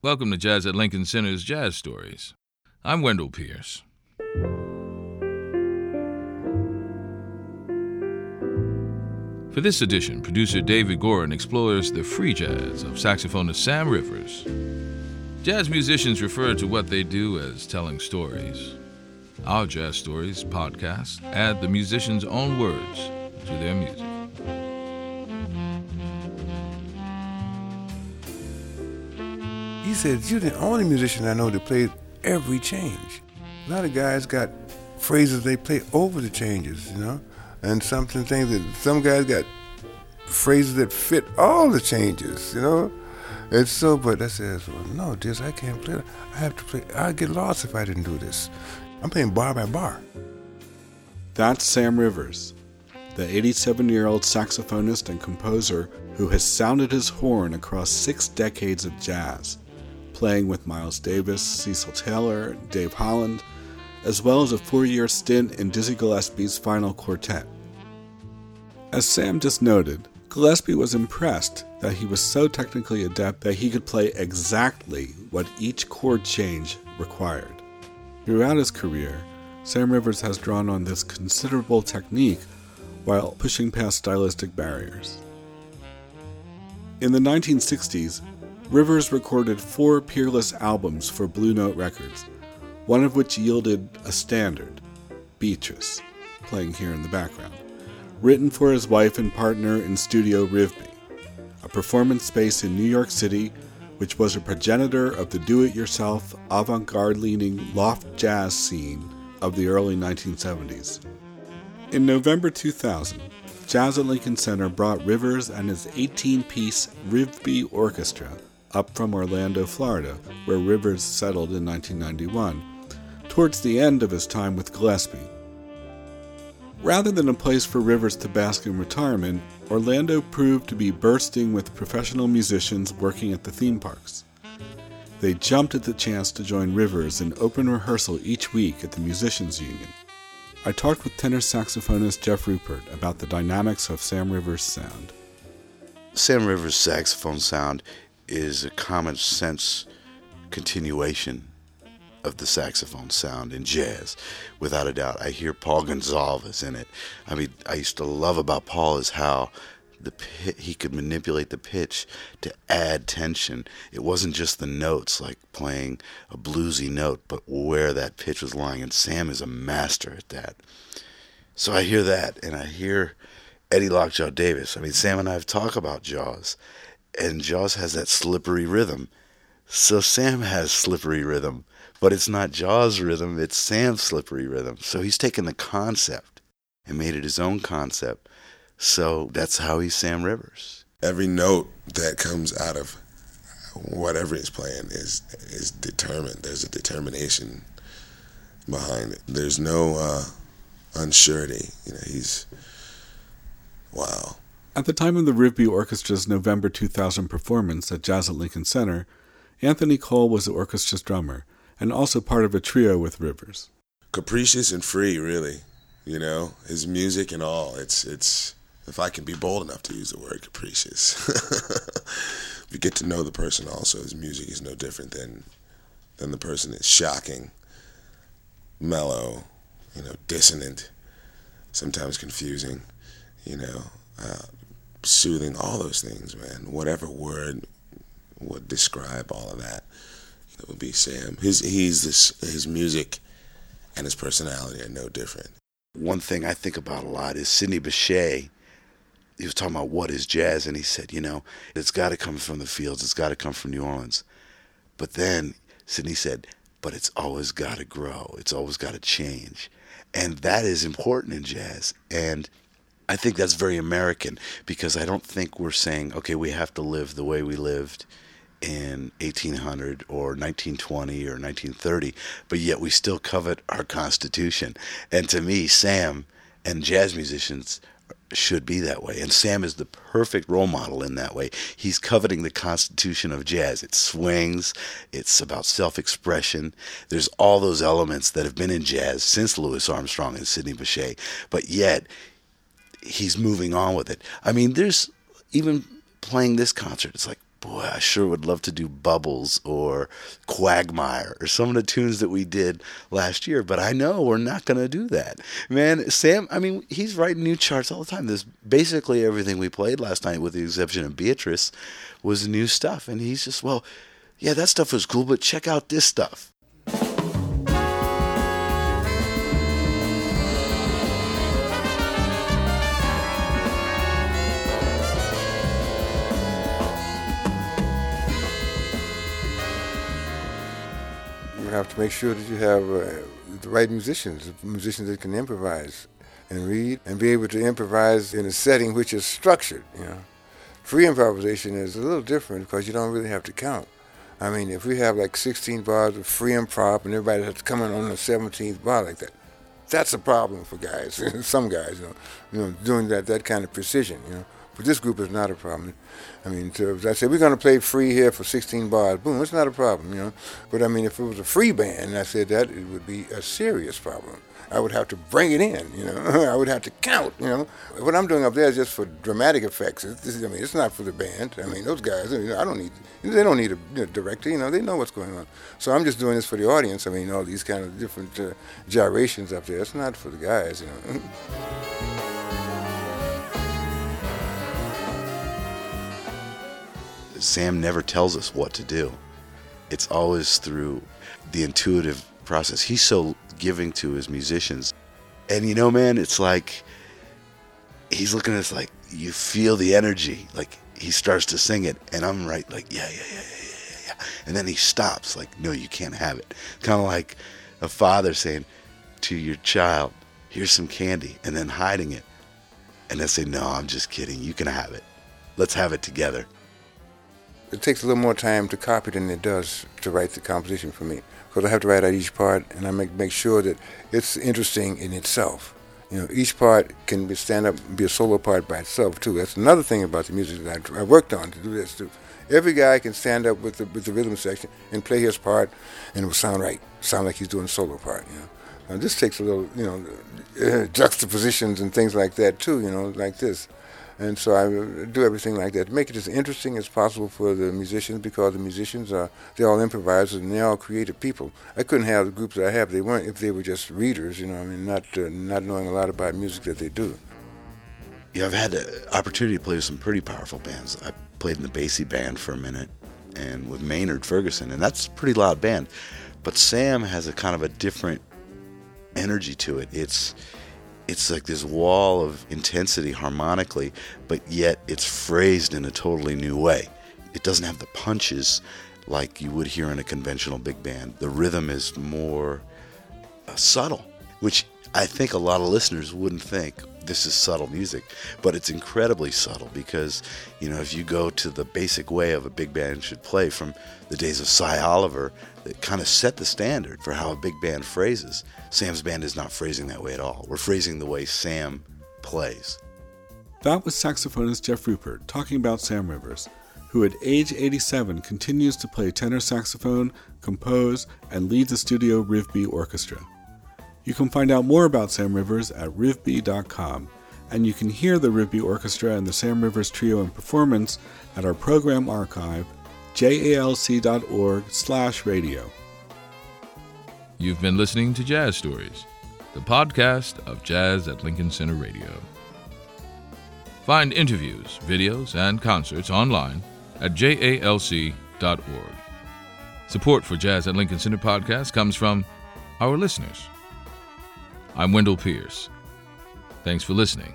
Welcome to Jazz at Lincoln Center's Jazz Stories. I'm Wendell Pierce. For this edition, producer David Goren explores the free jazz of saxophonist Sam Rivers. Jazz musicians refer to what they do as telling stories. Our Jazz Stories podcast add the musician's own words to their music. He said, You're the only musician I know that plays every change. A lot of guys got phrases they play over the changes, you know? And something things that some guys got phrases that fit all the changes, you know? It's so, but I says, well, no, this I can't play. I have to play. I'd get lost if I didn't do this. I'm playing bar by bar. That's Sam Rivers, the 87 year old saxophonist and composer who has sounded his horn across six decades of jazz, playing with Miles Davis, Cecil Taylor, Dave Holland, as well as a four year stint in Dizzy Gillespie's final quartet. As Sam just noted, Gillespie was impressed that he was so technically adept that he could play exactly what each chord change required. Throughout his career, Sam Rivers has drawn on this considerable technique while pushing past stylistic barriers. In the 1960s, Rivers recorded four peerless albums for Blue Note Records, one of which yielded a standard, Beatrice, playing here in the background, written for his wife and partner in Studio Rivbea a performance space in New York City which was a progenitor of the do it yourself, avant garde leaning loft jazz scene of the early 1970s. In November 2000, Jazz at Lincoln Center brought Rivers and his 18 piece Rivbea Orchestra up from Orlando, Florida, where Rivers settled in 1991, towards the end of his time with Gillespie. Rather than a place for Rivers to bask in retirement, Orlando proved to be bursting with professional musicians working at the theme parks. They jumped at the chance to join Rivers in open rehearsal each week at the Musicians Union. I talked with tenor saxophonist Jeff Rupert about the dynamics of Sam Rivers' sound. Sam Rivers' saxophone sound is a common sense continuation of the saxophone sound in jazz, without a doubt. I hear Paul Gonsalves in it. I mean, I used to love about Paul is how the pit, he could manipulate the pitch to add tension. It wasn't just the notes, like playing a bluesy note, but where that pitch was lying. And Sam is a master at that. So I hear that, and I hear Eddie Lockjaw Davis. I mean, Sam and I have talked about Jaws, and Jaws has that slippery rhythm. So Sam has slippery rhythm but it's not Jaws rhythm, it's Sam's slippery rhythm. So he's taken the concept and made it his own concept. So that's how he's Sam Rivers. Every note that comes out of whatever he's playing is is determined. There's a determination behind it. There's no uh, unsurety. You know, he's wow. At the time of the Rivbea Orchestra's November 2000 performance at Jazz at Lincoln Center, Anthony Cole was the orchestra's drummer and also part of a trio with Rivers. Capricious and free, really. You know, his music and all. It's it's if I can be bold enough to use the word capricious. you get to know the person also, his music is no different than than the person that's shocking, mellow, you know, dissonant, sometimes confusing, you know, uh, soothing, all those things, man. Whatever word would describe all of that. That would be Sam. His he's this his music and his personality are no different. One thing I think about a lot is Sidney Bechet. He was talking about what is jazz, and he said, you know, it's got to come from the fields. It's got to come from New Orleans. But then Sidney said, but it's always got to grow. It's always got to change, and that is important in jazz. And I think that's very American because I don't think we're saying, okay, we have to live the way we lived in 1800 or 1920 or 1930, but yet we still covet our Constitution. And to me, Sam and jazz musicians should be that way. And Sam is the perfect role model in that way. He's coveting the constitution of jazz. It swings, it's about self expression. There's all those elements that have been in jazz since Louis Armstrong and Sidney Bechet, but yet he's moving on with it. I mean, there's even playing this concert, it's like, boy, I sure would love to do Bubbles or Quagmire or some of the tunes that we did last year, but I know we're not going to do that. Man, Sam, I mean, he's writing new charts all the time. There's basically everything we played last night, with the exception of Beatrice, was new stuff. And he's just, well, yeah, that stuff was cool, but check out this stuff. You have to make sure that you have uh, the right musicians, musicians that can improvise and read and be able to improvise in a setting which is structured. You know, free improvisation is a little different because you don't really have to count. I mean, if we have like 16 bars of free improv and everybody has to come in on the 17th bar like that, that's a problem for guys. Some guys, you know, you know, doing that that kind of precision. You know, but this group is not a problem. I mean, to, I said, we're going to play free here for 16 bars. Boom, it's not a problem, you know. But I mean, if it was a free band, I said that it would be a serious problem. I would have to bring it in, you know. I would have to count, you know. What I'm doing up there is just for dramatic effects. It's, I mean, it's not for the band. I mean, those guys, you know, I don't need, they don't need a you know, director, you know. They know what's going on. So I'm just doing this for the audience. I mean, all these kind of different uh, gyrations up there. It's not for the guys, you know. Sam never tells us what to do. It's always through the intuitive process. He's so giving to his musicians. And you know, man, it's like he's looking at us like you feel the energy. Like he starts to sing it, and I'm right, like, yeah, yeah, yeah, yeah, yeah, yeah. And then he stops, like, no, you can't have it. Kind of like a father saying to your child, here's some candy, and then hiding it. And then say, no, I'm just kidding. You can have it. Let's have it together it takes a little more time to copy than it does to write the composition for me because I have to write out each part and I make make sure that it's interesting in itself. You know, each part can be stand up, be a solo part by itself too. That's another thing about the music that I, I worked on to do this too. Every guy can stand up with the with the rhythm section and play his part, and it will sound right, sound like he's doing a solo part. You know, now, this takes a little, you know, juxtapositions and things like that too. You know, like this. And so I do everything like that make it as interesting as possible for the musicians because the musicians are they're all improvisers and they're all creative people. I couldn't have the groups I have they weren't if they were just readers, you know. I mean, not uh, not knowing a lot about music that they do. Yeah, I've had the opportunity to play with some pretty powerful bands. I played in the Basie band for a minute, and with Maynard Ferguson, and that's a pretty loud band. But Sam has a kind of a different energy to it. It's it's like this wall of intensity harmonically, but yet it's phrased in a totally new way. It doesn't have the punches like you would hear in a conventional big band. The rhythm is more uh, subtle, which I think a lot of listeners wouldn't think this is subtle music, but it's incredibly subtle because, you know, if you go to the basic way of a big band should play from the days of Sy Oliver, that kind of set the standard for how a big band phrases. Sam's band is not phrasing that way at all. We're phrasing the way Sam plays. That was saxophonist Jeff Rupert talking about Sam Rivers, who at age 87 continues to play tenor saxophone, compose, and lead the studio Rivbea Orchestra. You can find out more about Sam Rivers at rivbea.com, and you can hear the Rivbea Orchestra and the Sam Rivers Trio in performance at our program archive, jalc.org slash radio. You've been listening to Jazz Stories, the podcast of Jazz at Lincoln Center Radio. Find interviews, videos, and concerts online at jalc.org. Support for Jazz at Lincoln Center podcast comes from our listeners. I'm Wendell Pierce. Thanks for listening.